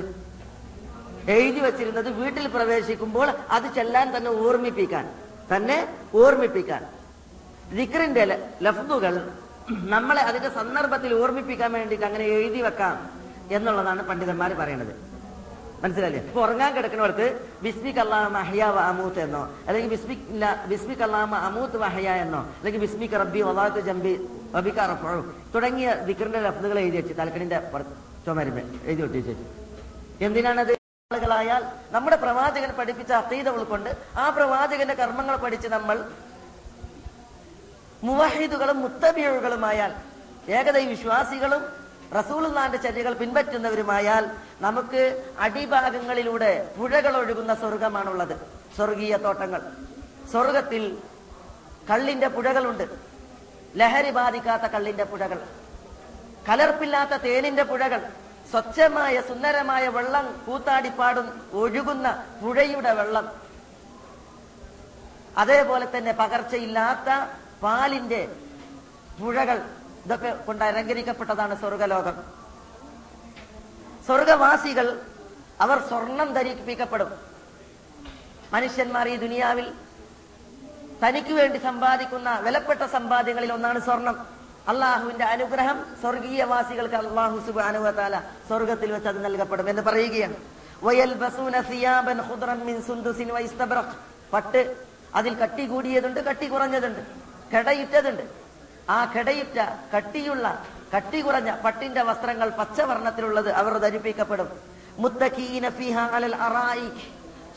എഴുതി വെച്ചിരുന്നത് വീട്ടിൽ പ്രവേശിക്കുമ്പോൾ അത് ചെല്ലാൻ തന്നെ ഓർമ്മിപ്പിക്കാൻ തന്നെ ഓർമ്മിപ്പിക്കാൻ. ദിക്റിന്റെ ലഫ്ദുകൾ നമ്മളെ അതിന്റെ സന്ദർഭത്തിൽ ഓർമ്മിപ്പിക്കാൻ വേണ്ടിയിട്ട് അങ്ങനെ എഴുതി വെക്കാം എന്നുള്ളതാണ് പണ്ഡിതന്മാർ പറയുന്നത് മനസ്സിലായില്ലേ? ഇപ്പൊ ഉറങ്ങാൻ കിടക്കുന്നവർക്ക് ബിസ്മിക് അള്ളാഹ് മഹിയ വ അമൂത്ത് എന്നോ അല്ലെങ്കിൽ ബിസ്മിക് ബിസ്മിക് അള്ളാഹ് അമൂത്ത് വഹയ എന്നോ അല്ലെങ്കിൽ ബിസ്മിക് റബ്ബി വലാത്ത് ജംബി റബിക റഫു തുടങ്ങിയ ദിക്റിന്റെ ലഫ്ദുകൾ എഴുതി വെച്ച് തലക്കണിന്റെ ചുമരുമേ എഴുതി ഒട്ടിച്ച് എന്തിനാണത്? ആളുകളായാൽ നമ്മുടെ പ്രവാചകൻ പഠിപ്പിച്ച അതീത ഉൾക്കൊണ്ട് ആ പ്രവാചകന്റെ കർമ്മങ്ങൾ പഠിച്ച് നമ്മൾ മുവഹിദുകളും മുത്തബിയുകളുമായാൽ ഏകദൈ വിശ്വാസികളും റസൂലുള്ളാന്റെ ചര്യകൾ പിൻപറ്റുന്നവരുമായാൽ നമുക്ക് അടിഭാഗങ്ങളിലൂടെ പുഴകൾ ഒഴുകുന്ന സ്വർഗമാണുള്ളത് സ്വർഗീയ തോട്ടങ്ങൾ. സ്വർഗത്തിൽ കള്ളിന്റെ പുഴകളുണ്ട്. ലഹരി ബാധിക്കാത്ത കള്ളിന്റെ പുഴകൾ. കലർപ്പില്ലാത്ത തേനിന്റെ പുഴകൾ. സ്വച്ഛമായ സുന്ദരമായ വെള്ളം കൂത്താടിപ്പാടും ഒഴുകുന്ന പുഴയുടെ വെള്ളം. അതേപോലെ തന്നെ പകർച്ചയില്ലാത്ത പാലിന്റെ പുഴകൾ. ഇതൊക്കെ കൊണ്ട് അലങ്കരിക്കപ്പെട്ടതാണ് സ്വർഗലോകം. സ്വർഗവാസികൾ അവർ സ്വർണം ധരിപ്പിക്കപ്പെടും. മനുഷ്യന്മാർ ഈ ദുനിയാവിൽ തനിക്ക് വേണ്ടി സമ്പാദിക്കുന്ന വിലപ്പെട്ട സമ്പാദ്യങ്ങളിൽ ഒന്നാണ് സ്വർണം. അള്ളാഹുവിന്റെ അനുഗ്രഹം സ്വർഗീയവാസികൾക്ക് അള്ളാഹു സുബാനുവത്താല സ്വർഗത്തിൽ വെച്ച് അത് നൽകപ്പെടും എന്ന് പറയുകയാണ്. പട്ട് അതിൽ കട്ടി കൂടിയതുണ്ട് കട്ടി കുറഞ്ഞതുണ്ട് കെടയിറ്റതുണ്ട് ആ കെടയിറ്റ കട്ടിയുള്ള കട്ടി കുറഞ്ഞ പട്ടിന്റെ വസ്ത്രങ്ങൾ പച്ചവർണത്തിലുള്ളത് അവർ ധരിപ്പിക്കപ്പെടും.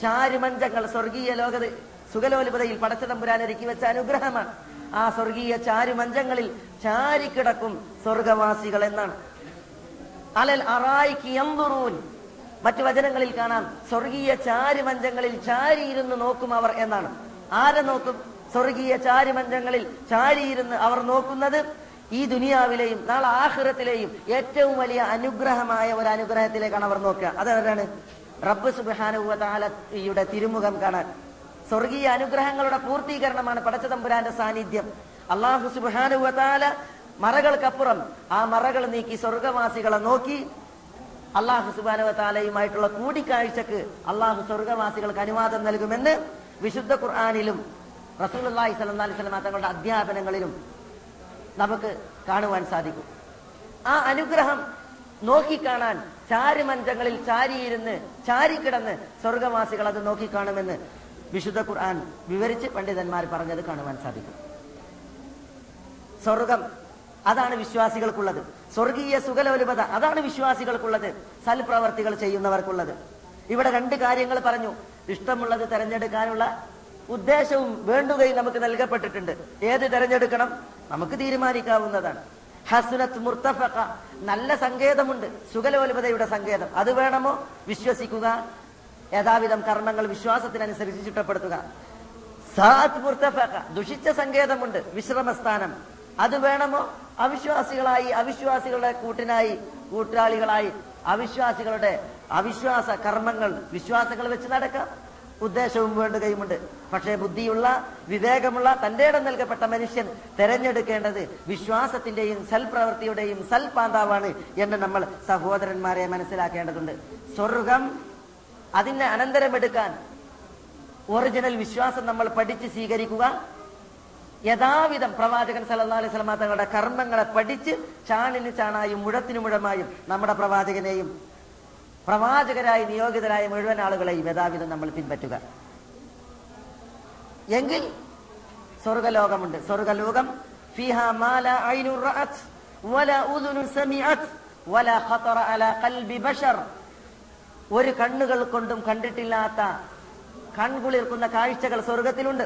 ചാരുമഞ്ചങ്ങൾ സ്വർഗീയ ലോകത്ത് സുഖലോലുപതയിൽ പടച്ചതമ്പുരാൻ ഒരുക്കി വെച്ച അനുഗ്രഹമാണ്. ആ സ്വർഗീയ ചാരുമഞ്ചങ്ങളിൽ ചാരിക്കിടക്കും സ്വർഗവാസികൾ എന്നാണ്. അലൽ അറായിക്ക് യന്തുറൂൻ മറ്റു വചനങ്ങളിൽ കാണാം സ്വർഗീയ ചാരുമഞ്ചങ്ങളിൽ ചാരിയിരുന്ന് നോക്കും അവർ എന്നാണ്. ആരെ നോക്കും? സ്വർഗീയ ചാരുമഞ്ചങ്ങളിൽ ചാരിയിരുന്ന് അവർ നോക്കുന്നത് ഈ ദുനിയാവിലെയും നാളെ ആഹ്റത്തിലെയും ഏറ്റവും വലിയ അനുഗ്രഹമായ ഒരു അനുഗ്രഹത്തിലേക്കാണ് അവർ നോക്കുക. അതെന്താണ് റബ്ബ് സുബാനുയുടെ തിരുമുഖം കാണാൻ. സ്വർഗീയ അനുഗ്രഹങ്ങളുടെ പൂർത്തീകരണമാണ് പടച്ചതമ്പുരാന്റെ സാന്നിധ്യം. അള്ളാഹു സുബാനുവതാല മറകൾക്കപ്പുറം ആ മറകൾ നീക്കി സ്വർഗവാസികളെ നോക്കി അള്ളാഹു സുബാനുവതാലയുമായിട്ടുള്ള കൂടിക്കാഴ്ചക്ക് അള്ളാഹു സ്വർഗവാസികൾക്ക് അനുവാദം നൽകുമെന്ന് വിശുദ്ധ ഖുർആാനിലും റസൂലി സലഹ് സ്വലമ തങ്ങളുടെ അധ്യാപനങ്ങളിലും നമുക്ക് കാണുവാൻ സാധിക്കും. ആ അനുഗ്രഹം നോക്കിക്കാണാൻ ചാരുമഞ്ചങ്ങളിൽ ചാരിയിരുന്ന് ചാരിക്കിടന്ന് സ്വർഗവാസികൾ അത് നോക്കിക്കാണുമെന്ന് വിശുദ്ധ ഖുർആൻ വിവരിച്ച് പണ്ഡിതന്മാർ പറഞ്ഞത് കാണുവാൻ സാധിക്കും. സ്വർഗം അതാണ് വിശ്വാസികൾക്കുള്ളത്. സ്വർഗീയ സുഖലോലുപത അതാണ് വിശ്വാസികൾക്കുള്ളത്. സൽപ്രവർത്തികൾ ചെയ്യുന്നവർക്കുള്ളത്. ഇവിടെ രണ്ട് കാര്യങ്ങൾ പറഞ്ഞു. ഇഷ്ടമുള്ളത് തെരഞ്ഞെടുക്കാനുള്ള ഉദ്ദേശവും വേണ്ടുകയും നമുക്ക് നൽകപ്പെട്ടിട്ടുണ്ട്. ഏത് തെരഞ്ഞെടുക്കണം? നമുക്ക് തീരുമാനിക്കാവുന്നതാണ്. ഹസുനത്ത് മുർത്തഫക്ക നല്ല സങ്കേതമുണ്ട്. സുഖലോലുപതയുടെ സങ്കേതം. അത് വേണമോ? വിശ്വസിക്കുക. യഥാവിധം കർമ്മങ്ങൾ വിശ്വാസത്തിനനുസരിച്ച് ചിട്ടപ്പെടുത്തുക ദുഷിച്ച സങ്കേതമുണ്ട് വിശ്രമസ്ഥാനം. അത് വേണമോ? അവിശ്വാസികളായി അവിശ്വാസികളുടെ കൂട്ടിനായി കൂട്ടാളികളായി അവിശ്വാസികളുടെ അവിശ്വാസ കർമ്മങ്ങൾ വിശ്വാസങ്ങൾ വെച്ച് നടക്കാം. ഉദ്ദേശവും വേണ്ടുകയുമുണ്ട്. പക്ഷേ ബുദ്ധിയുള്ള വിവേകമുള്ള തന്റെ ഇടം നൽകപ്പെട്ട മനുഷ്യൻ തെരഞ്ഞെടുക്കേണ്ടത് വിശ്വാസത്തിന്റെയും സൽപ്രവൃത്തിയുടെയും സൽപാന്താവാണ് എന്ന് നമ്മൾ സഹോദരന്മാരെ മനസ്സിലാക്കേണ്ടതുണ്ട്. സ്വർഗം അതിനെ അനന്തരമെടുക്കാൻ ഒറിജിനൽ വിശ്വാസം നമ്മൾ പഠിച്ച് സ്വീകരിക്കുക. യഥാവിധം പ്രവാചകൻ സല്ലാ അലൈഹി തങ്ങളുടെ കർമ്മങ്ങളെ പഠിച്ച് ചാണിന് ചാണായും മുഴത്തിനു മുഴമായും നമ്മുടെ പ്രവാചകനെയും പ്രവാചകരായി നിയോഗിതരായ മുഴുവൻ ആളുകളെയും യഥാവിധം നമ്മൾ പിൻപറ്റുക. എങ്കിൽ സ്വർഗലോകമുണ്ട്. സ്വർഗലോകം ഫിഹ ഒരു കണ്ണുകൾ കൊണ്ടും കണ്ടിട്ടില്ലാത്ത കൺകുളിർക്കുന്ന കാഴ്ചകൾ സ്വർഗത്തിലുണ്ട്.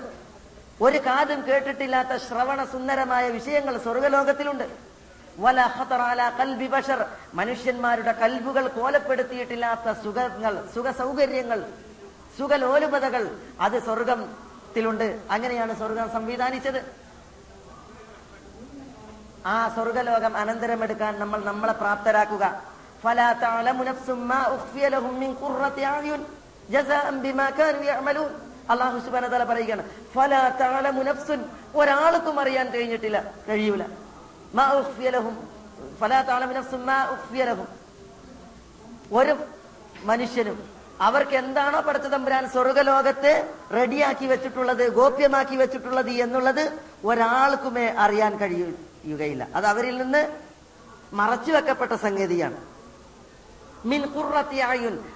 ഒരു കാതും കേട്ടിട്ടില്ലാത്ത ശ്രവണ സുന്ദരമായ വിഷയങ്ങൾ സ്വർഗലോകത്തിലുണ്ട്. മനുഷ്യന്മാരുടെ കൽബുകൾ കോലപ്പെടുത്തിയിട്ടില്ലാത്ത സുഖങ്ങൾ സുഖ സൗകര്യങ്ങൾ സുഖലോലുപതകൾ അത് സ്വർഗത്തിലുണ്ട്. അങ്ങനെയാണ് സ്വർഗം സംവിധാനിച്ചത്. ആ സ്വർഗലോകം അനന്തരമെടുക്കാൻ നമ്മൾ നമ്മളെ പ്രാപ്തരാക്കുക. فلا تعلم نفس ما أخفي لهم من قرة أعين جزاء بما كانوا يعملون അള്ളാഹു സുബാന തല പറയുകയാണ് ഫല താളമു നഫ്സുൻ ഒരാൾക്കും അറിയാൻ കഴിഞ്ഞിട്ടില്ല കഴിയൂല മാ ഉഖ്ഫിയ ലഹും ഫലാ താളമു നഫ്സുൻ മാ ഉഖ്ഫിയ ലഹും ഒരു മനുഷ്യനും അവർക്ക് എന്താണോ പടച്ച തമ്പുരാൻ സ്വർഗലോകത്തെ റെഡിയാക്കി വെച്ചിട്ടുള്ളത് ഗോപ്യമാക്കി വെച്ചിട്ടുള്ളത് എന്നുള്ളത് ഒരാൾക്കുമേ അറിയാൻ കഴിയുകയില്ല അത് അവരിൽ നിന്ന് മറച്ചു വെക്കപ്പെട്ട സംഗതിയാണ് മിൻ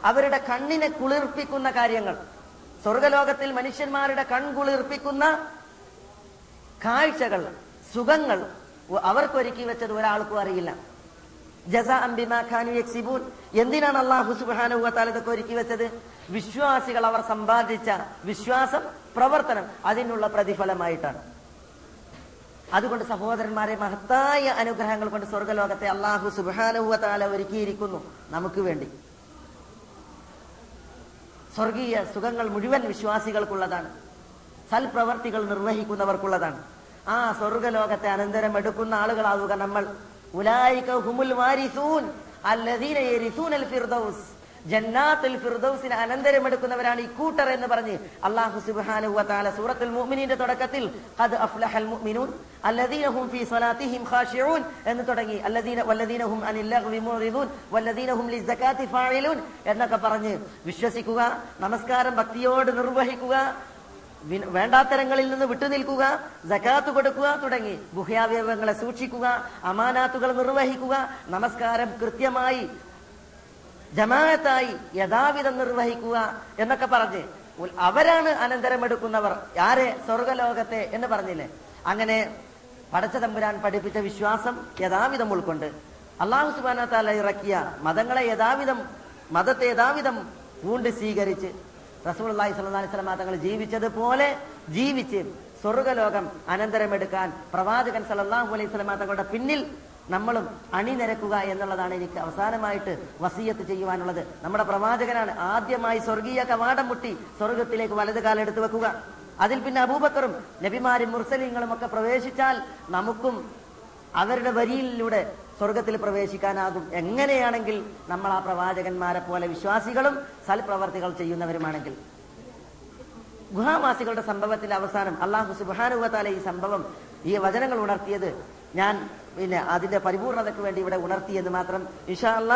അവരുടെ കണ്ണിനെ കുളിർപ്പിക്കുന്ന കാര്യങ്ങൾ. സ്വർഗലോകത്തിൽ മനുഷ്യന്മാരുടെ കൺകുളിർപ്പിക്കുന്ന കാഴ്ചകൾ സുഖങ്ങൾ. അവർക്കൊരുക്കി വെച്ചത് ഒരാൾക്കും അറിയില്ല. ജസ അംബിമാഖാനു യക്സിബൂൻ. എന്തിനാണ് അള്ളാഹു സുബാനു താല ഇതൊക്കെ ഒരുക്കി വെച്ചത്? വിശ്വാസികൾ അവർ സമ്പാദിച്ച വിശ്വാസം പ്രവർത്തനം അതിനുള്ള പ്രതിഫലമായിട്ടാണ്. അതുകൊണ്ട് സഹോദരന്മാരെ മഹത്തായ അനുഗ്രഹങ്ങൾ കൊണ്ട് സ്വർഗലോകത്തെ അള്ളാഹു സുബാനുഭവത്താല താല ഒരുക്കിയിരിക്കുന്നു. നമുക്ക് വേണ്ടി. സ്വർഗീയ സുഖങ്ങൾ മുഴുവൻ വിശ്വാസികൾക്കുള്ളതാണ്. സൽപ്രവർത്തികൾ നിർവഹിക്കുന്നവർക്കുള്ളതാണ്. ആ സ്വർഗലോകത്തെ അനന്തരം എടുക്കുന്ന ആളുകളാവുക നമ്മൾ. ഹുമുൽ വാരിസൂൻ. അല്ലദീന യരിസൂനൽ ഫിർദൗസ്. ജന്നാത്തുൽ ഫിർദൗസിന് അനന്തരം എടുക്കുന്നവരാണ് ഈ കൂട്ടർ എന്ന് പറഞ്ഞ് അള്ളാഹു സുബ്ഹാനഹു തആല സൂറത്തുൽ മുഅ്മിനീന്റെ തുടക്കത്തിൽ ഖദ് അഫ്ലഹൽ മുഅ്മിനൂൻ അല്ലദീന ഫീ സ്വലാത്തിഹിം ഖാശിഊൻ എന്ന് തുടങ്ങി. അല്ലദീന വല്ലദീന ഹും അനിൽ ലഗ്വി മുറിദൂൻ വല്ലദീന ഹും ഫാഇലൂൻ എന്നൊക്കെ പറഞ്ഞ് വിശ്വസിക്കുക നമസ്കാരം ഭക്തിയോട് നിർവഹിക്കുക വേണ്ടാത്തരങ്ങളിൽ നിന്ന് വിട്ടുനിൽക്കുക ജക്കാത്ത് കൊടുക്കുക തുടങ്ങി. ഗുഹ്യാവയവങ്ങളെ സൂക്ഷിക്കുക അമാനാത്തുകൾ നിർവഹിക്കുക നമസ്കാരം കൃത്യമായി ജമാഅത്തായി യഥാവിധം നിർവഹിക്കുക എന്നൊക്കെ പറഞ്ഞ്. അവരാണ് അനന്തരം എടുക്കുന്നവർ. ആരെ? സ്വർഗലോകത്തെ എന്ന് പറഞ്ഞില്ലേ? അങ്ങനെ പടച്ചതമ്പുരാൻ പഠിപ്പിച്ച വിശ്വാസം യഥാവിധം ഉൾക്കൊണ്ട്. അള്ളാഹു സുബാന താല ഇറക്കിയ മതങ്ങളെ യഥാവിധം മതത്തെ യഥാവിധം പൂണ്ട് സ്വീകരിച്ച് റസൂൽ അള്ളാഹി അലൈഹി വസല്ലം തങ്ങൾ ജീവിച്ചതുപോലെ ജീവിച്ച് സ്വർഗലോകം അനന്തരമെടുക്കാൻ പ്രവാചകൻ സലഹു അലൈഹി വസല്ലം തങ്ങളുടെ പിന്നിൽ നമ്മളും അണിനിരക്കുക എന്നുള്ളതാണ് എനിക്ക് അവസാനമായിട്ട് വസീയത്ത് ചെയ്യുവാനുള്ളത്. നമ്മുടെ പ്രവാചകനാണ് ആദ്യമായി സ്വർഗീയ കവാടം മുട്ടി സ്വർഗത്തിലേക്ക് വലത് കാലെടുത്ത് വെക്കുക. അതിൽ പിന്നെ അബൂബക്കറും നബിമാരും മുർസലിങ്ങളും ഒക്കെ പ്രവേശിച്ചാൽ നമുക്കും അവരുടെ വരിയിലൂടെ സ്വർഗത്തിൽ പ്രവേശിക്കാനാകും. എങ്ങനെയാണെങ്കിൽ നമ്മൾ ആ പ്രവാചകന്മാരെ പോലെ വിശ്വാസികളും സൽപ്രവർത്തികൾ ചെയ്യുന്നവരുമാണെങ്കിൽ. ഗുഹാവാസികളുടെ സംഭവത്തിന്റെ അവസാനം അള്ളാഹു സുബാനുഹത്താലെ ഈ സംഭവം ഈ വചനങ്ങൾ ഉണർത്തിയത് ഞാൻ പിന്നെ അതിന്റെ പരിപൂർണതയ്ക്ക് വേണ്ടി ഇവിടെ ഉണർത്തി എന്ന് മാത്രം ഇഷാള്ള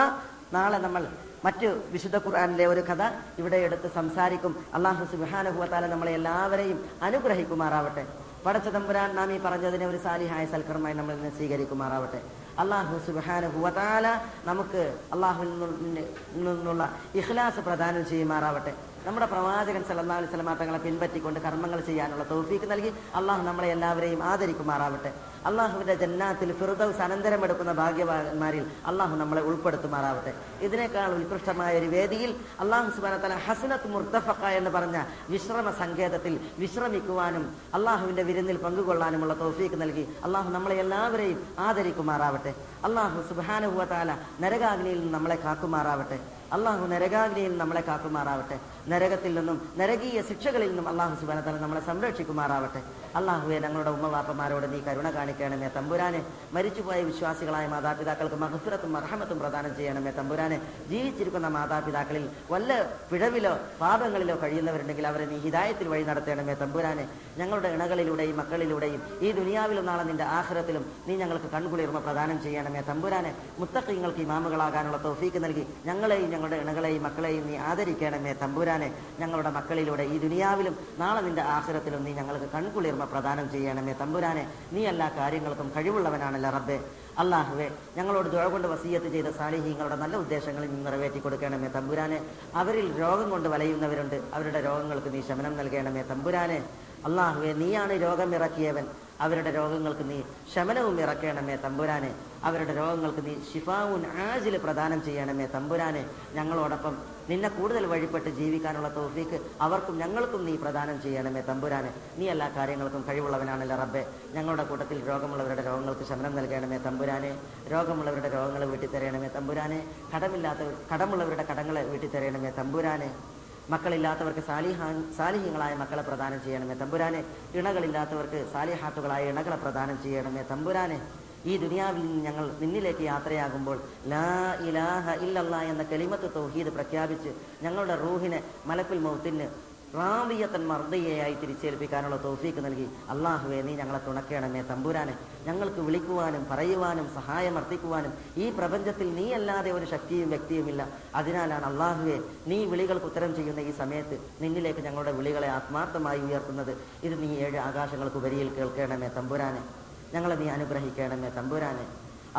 നാളെ നമ്മൾ മറ്റു വിശുദ്ധ ഖുർആാനിലെ ഒരു കഥ ഇവിടെ എടുത്ത് സംസാരിക്കും. അള്ളാഹു സുബാനുഹുവത്താല നമ്മളെ എല്ലാവരെയും അനുഗ്രഹിക്കുമാറാവട്ടെ. പടച്ച തമ്പുരാൻ നാം ഈ പറഞ്ഞതിനെ ഒരു സാലിഹായ സൽക്കർമായി നമ്മൾ ഇന്ന് സ്വീകരിക്കുമാറാവട്ടെ. അള്ളാഹു സുബാനുഭവത്താല നമുക്ക് അള്ളാഹുവിൽ നിന്ന് നിന്നുള്ള ഇഖ്ലാസ് പ്രദാനം ചെയ്യുമാറാവട്ടെ. നമ്മുടെ പ്രവാചകൻ സല്ലല്ലാഹു അലൈഹി വസല്ലമ തങ്ങളെ പിൻപറ്റിക്കൊണ്ട് കർമ്മങ്ങൾ ചെയ്യാനുള്ള തൗഫീക്ക് നൽകി അള്ളാഹു നമ്മളെ എല്ലാവരെയും ആദരിക്കുമാറാവട്ടെ. അള്ളാഹുവിന്റെ ജന്നാത്തിൽ ഫിറുദൌസ് അനന്തരം എടുക്കുന്ന ഭാഗ്യവാന്മാരിൽ അള്ളാഹു നമ്മളെ ഉൾപ്പെടുത്തുമാറാവട്ടെ. ഇതിനേക്കാൾ ഉത്കൃഷ്ടമായ ഒരു വേദിയിൽ അള്ളാഹു സുബാന തല ഹസനത്ത് മുർത്തഫക്ക എന്ന് പറഞ്ഞ വിശ്രമ സങ്കേതത്തിൽ വിശ്രമിക്കുവാനും അള്ളാഹുവിന്റെ വിരുന്നിൽ പങ്കുകൊള്ളാനുമുള്ള തൗഫീക്ക് നൽകി അള്ളാഹു നമ്മളെ എല്ലാവരെയും ആദരിക്കുമാറാവട്ടെ. അള്ളാഹു സുബാനുഹുവ താല നരകാഗ്നിയിൽ നമ്മളെ കാക്കുമാറാവട്ടെ. അള്ളാഹു നരകാഗ്നിയിൽ നമ്മളെ കാക്കുമാറാവട്ടെ. നരകത്തിൽ നിന്നും നരകീയ ശിക്ഷകളിൽ നിന്നും അള്ളാഹു സുബാനത്തല നമ്മളെ സംരക്ഷിക്കുമാറാവട്ടെ. അള്ളാഹുവെ ഞങ്ങളുടെ ഉമ്മവാപ്പമാരോട് നീ കരുണ കാണിക്കണമേ തമ്പുരാനെ. മരിച്ചുപോയ വിശ്വാസികളായ മാതാപിതാക്കൾക്ക് മഹസുരത്തും അർഹമത്തും പ്രദാനം ചെയ്യണമേ തമ്പുരാനെ. ജീവിച്ചിരിക്കുന്ന മാതാപിതാക്കളിൽ വല്ല പിഴവിലോ പാപങ്ങളിലോ കഴിയുന്നവരുണ്ടെങ്കിൽ അവരെ നീ ഹിതായത്തിൽ വഴി നടത്തണമേ തമ്പുരാനെ. ഞങ്ങളുടെ ഇണകളിലൂടെയും മക്കളിലൂടെയും ഈ ദുനിയാവിലും നാളെ നിന്റെ ആഹ്റത്തിലും നീ ഞങ്ങൾക്ക് കൺകുളിർമ പ്രദാനം ചെയ്യണമേ തമ്പുരാനെ. മുത്തക്കിങ്ങൾക്ക് ഇമാമുകളാകാനുള്ള തോഫീക്ക് നൽകി ഞങ്ങളെയും ഞങ്ങളുടെ ഇണകളെയും മക്കളെയും നീ ആദരിക്കണമേ തമ്പുരാനെ. ഞങ്ങളുടെ മക്കളിലൂടെ ഈ ദുനിയാവിലും നാളെ നിന്റെ ആഹ്റത്തിലും നീ ഞങ്ങൾക്ക് കൺകുളിർമ പ്രദാനം ചെയ്യണമേ തമ്പുരാനെ. നീ എല്ലാ കാര്യങ്ങൾക്കും കഴിവുള്ളവനാണല്ലോ റബ്ബെ. അള്ളാഹുവെ ഞങ്ങളോട് ദുഴ കൊണ്ട് വസീയത്ത് ചെയ്ത സാലിഹീങ്ങളുടെ നല്ല ഉദ്ദേശങ്ങളിൽ നീ നിറവേറ്റി കൊടുക്കണമേ തമ്പുരാനെ. അവരിൽ രോഗം കൊണ്ട് വലയുന്നവരുണ്ട്. അവരുടെ രോഗങ്ങൾക്ക് നീ ശമനം നൽകണമേ തമ്പുരാനെ. അള്ളാഹുവെ നീയാണ് രോഗം ഇറക്കിയവൻ. അവരുടെ രോഗങ്ങൾക്ക് നീ ശമനവും ഇറക്കണമേ തമ്പുരാനെ. അവരുടെ രോഗങ്ങൾക്ക് നീ ഷിഫാവുൻ ആജിൽ പ്രദാനം ചെയ്യണമേ തമ്പുരാനെ. ഞങ്ങളോടൊപ്പം നിന്നെ കൂടുതൽ വഴിപ്പെട്ട് ജീവിക്കാനുള്ള തോഫീക്ക് അവർക്കും ഞങ്ങൾക്കും നീ പ്രദാനം ചെയ്യണമേ തമ്പുരാനെ. നീ എല്ലാ കാര്യങ്ങൾക്കും കഴിവുള്ളവനാണല്ലോ റബ്ബെ. ഞങ്ങളുടെ കൂട്ടത്തിൽ രോഗമുള്ളവരുടെ രോഗങ്ങൾക്ക് ശമനം നൽകണമേ തമ്പുരാനെ. രോഗമുള്ളവരുടെ രോഗങ്ങൾ വീട്ടിത്തരയണമേ തമ്പുരാനെ. കടമില്ലാത്തവർ കടമുള്ളവരുടെ കടങ്ങളെ വീട്ടിത്തരയണമേ തമ്പുരാനെ. മക്കളില്ലാത്തവർക്ക് സാലിഹാൻ സാലിഹ്യങ്ങളായ മക്കളെ പ്രദാനം ചെയ്യണമേ തമ്പുരാനെ. ഇണകളില്ലാത്തവർക്ക് സാലിഹാത്തുകളായ ഇണകളെ പ്രദാനം ചെയ്യണമേ തമ്പുരാനെ. ഈ ദുനിയാവിൽ നിന്ന് ഞങ്ങൾ നിന്നിലേക്ക് യാത്രയാകുമ്പോൾ ലാ ഇലാഹ ഇല്ലല്ല എന്ന കലിമത്ത് തൗഹീദ് പ്രഖ്യാപിച്ച് ഞങ്ങളുടെ റൂഹിനെ മലക്കുൽ മൗത്തിന് റാവിയത്തൻ മർദ്ദയായി തിരിച്ചേൽപ്പിക്കാനുള്ള തോഫീക്ക് നൽകി അള്ളാഹുവെ നീ ഞങ്ങളെ തുണക്കേണമേ തമ്പുരാനെ. ഞങ്ങൾക്ക് വിളിക്കുവാനും പറയുവാനും സഹായം അർത്ഥിക്കുവാനും ഈ പ്രപഞ്ചത്തിൽ നീ അല്ലാതെ ഒരു ശക്തിയും വ്യക്തിയുമില്ല അതിനാലാണ് അള്ളാഹുവെ നീ വിളികൾക്ക് ഉത്തരം ചെയ്യുന്ന ഈ സമയത്ത് നിന്നിലേക്ക് ഞങ്ങളുടെ വിളികളെ ആത്മാർത്ഥമായി ഉയർത്തുന്നത്. ഇത് നീ ഏഴ് ആകാശങ്ങൾക്ക് ഉപരിയിൽ കേൾക്കണമേ തമ്പുരാനെ. ഞങ്ങളെ നീ അനുഗ്രഹിക്കണമേ തമ്പുരാനെ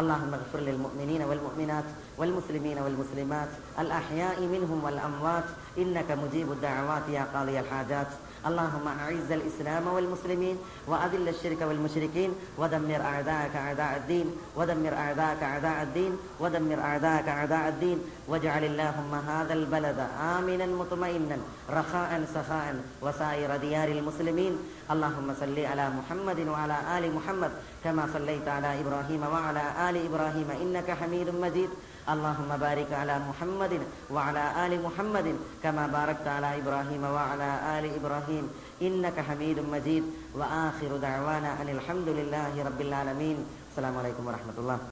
اللهم اغفر للمؤمنين والمؤمنات والمسلمين والمسلمات الأحياء منهم والأموات إنك مجيب الدعوات يا قاضي الحاجات اللهم أعز الإسلام والمسلمين وأذل الشرك والمشركين ودمر أعداءك أعداء الدين ودمر أعداءك أعداء الدين ودمر أعداءك أعداء الدين. واجعل اللهم هذا البلد آمنا مطمئنا رخاء سخاء وسائر ديار المسلمين. اللهم صل على محمد وعلى آل محمد كما صليت على إبراهيم وعلى آل إبراهيم إنك حميد مجيد. اللهم بارك على محمد وعلى آل محمد كما باركت على إبراهيم وعلى آل إبراهيم. إنك حميد مجيد. وآخر دعوانا أن الحمد لله رب العالمين. السلام عليكم ورحمة الله.